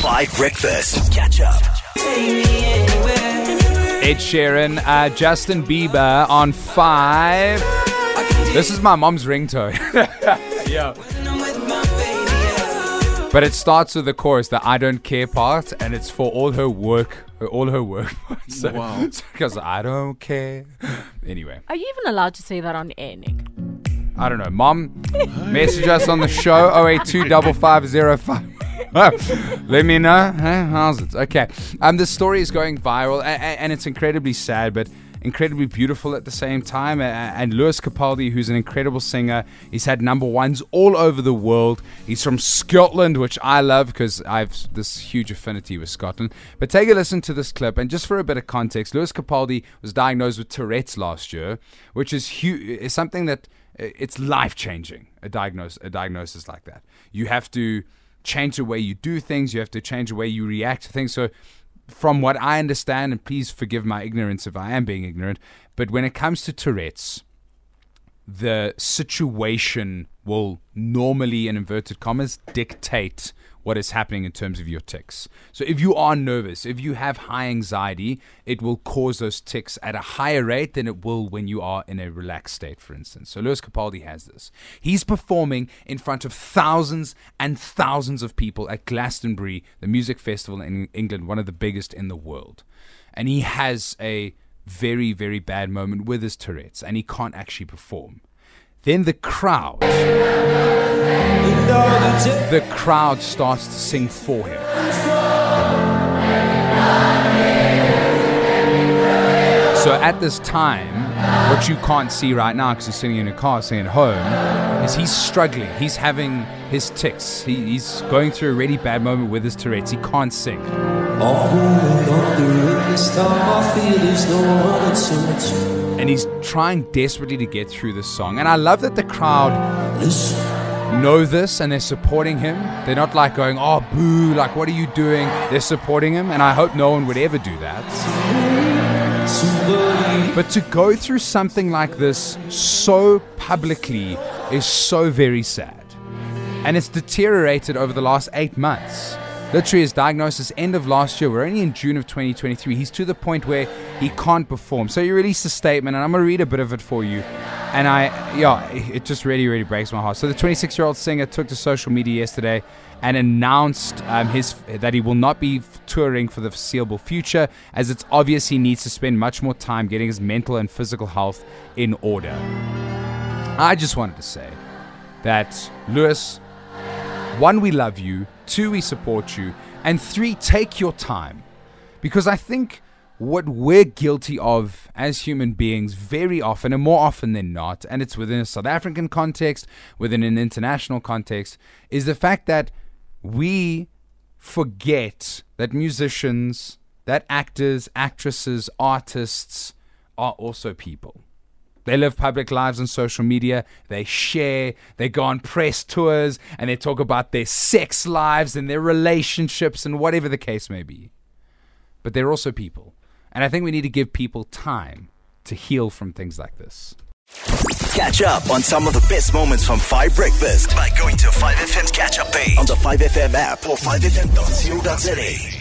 5 Breakfast. Catch up. Ed Sheeran, uh, Justin Bieber on five. This is my mom's ringtone. yeah. But it starts with the chorus, the I don't care part, and it's for all her work, all her work. so, Wow. Because I don't care. Anyway, Are you even allowed to say that on air, Nick? I don't know. Mom, message us on the show 082 Let me know. How's it? Okay. Um, the story is going viral, a- a- and it's incredibly sad, but incredibly beautiful at the same time. And Lewis Capaldi, who's an incredible singer, he's had number ones all over the world. He's from Scotland, which I love because I've this huge affinity with Scotland. But take a listen to this clip, and just for a bit of context, Lewis Capaldi was diagnosed with Tourette's last year, which is hu- is something that uh, it's life changing. A diagnosis, a diagnosis like that. You have to change the way you do things. You have to change the way you react to things. So, from what I understand, and please forgive my ignorance if I am being ignorant, but when it comes to Tourette's, the situation will normally, in inverted commas, dictate what is happening in terms of your tics. So if you are nervous, if you have high anxiety, it will cause those tics at a higher rate than it will when you are in a relaxed state, for instance. So Lewis Capaldi has this. He's performing in front of thousands and thousands of people at Glastonbury, the music festival in England, one of the biggest in the world. And he has a very, very bad moment with his Tourette's, and he can't actually perform. Then the crowd, the crowd starts to sing for him. So at this time, what you can't see right now because he's sitting in a car, at home, is he's struggling. He's having his tics. He, he's going through a really bad moment with his Tourette's. He can't sing. and he's trying desperately to get through this song. And I love that the crowd know this and they're supporting him. They're not like going, "Oh, boo! Like, what are you doing?" They're supporting him, and I hope no one would ever do that. But to go through something like this so publicly is so very sad. And it's deteriorated over the last eight months. Literally, his diagnosis end of last year. We're only in June of 2023. He's to the point where he can't perform. So he released a statement, and I'm gonna read a bit of it for you. And I, yeah, it just really, really breaks my heart. So the 26-year-old singer took to social media yesterday and announced um, his that he will not be touring for the foreseeable future, as it's obvious he needs to spend much more time getting his mental and physical health in order. I just wanted to say that Lewis, one, we love you. Two, we support you. And three, take your time. Because I think what we're guilty of as human beings very often, and more often than not, and it's within a South African context, within an international context, is the fact that we forget that musicians, that actors, actresses, artists are also people. They live public lives on social media. They share. They go on press tours and they talk about their sex lives and their relationships and whatever the case may be. But they're also people. And I think we need to give people time to heal from things like this. Catch up on some of the best moments from 5 Breakfast by going to 5FM's catch up page on the 5FM app or 5FM.co.za.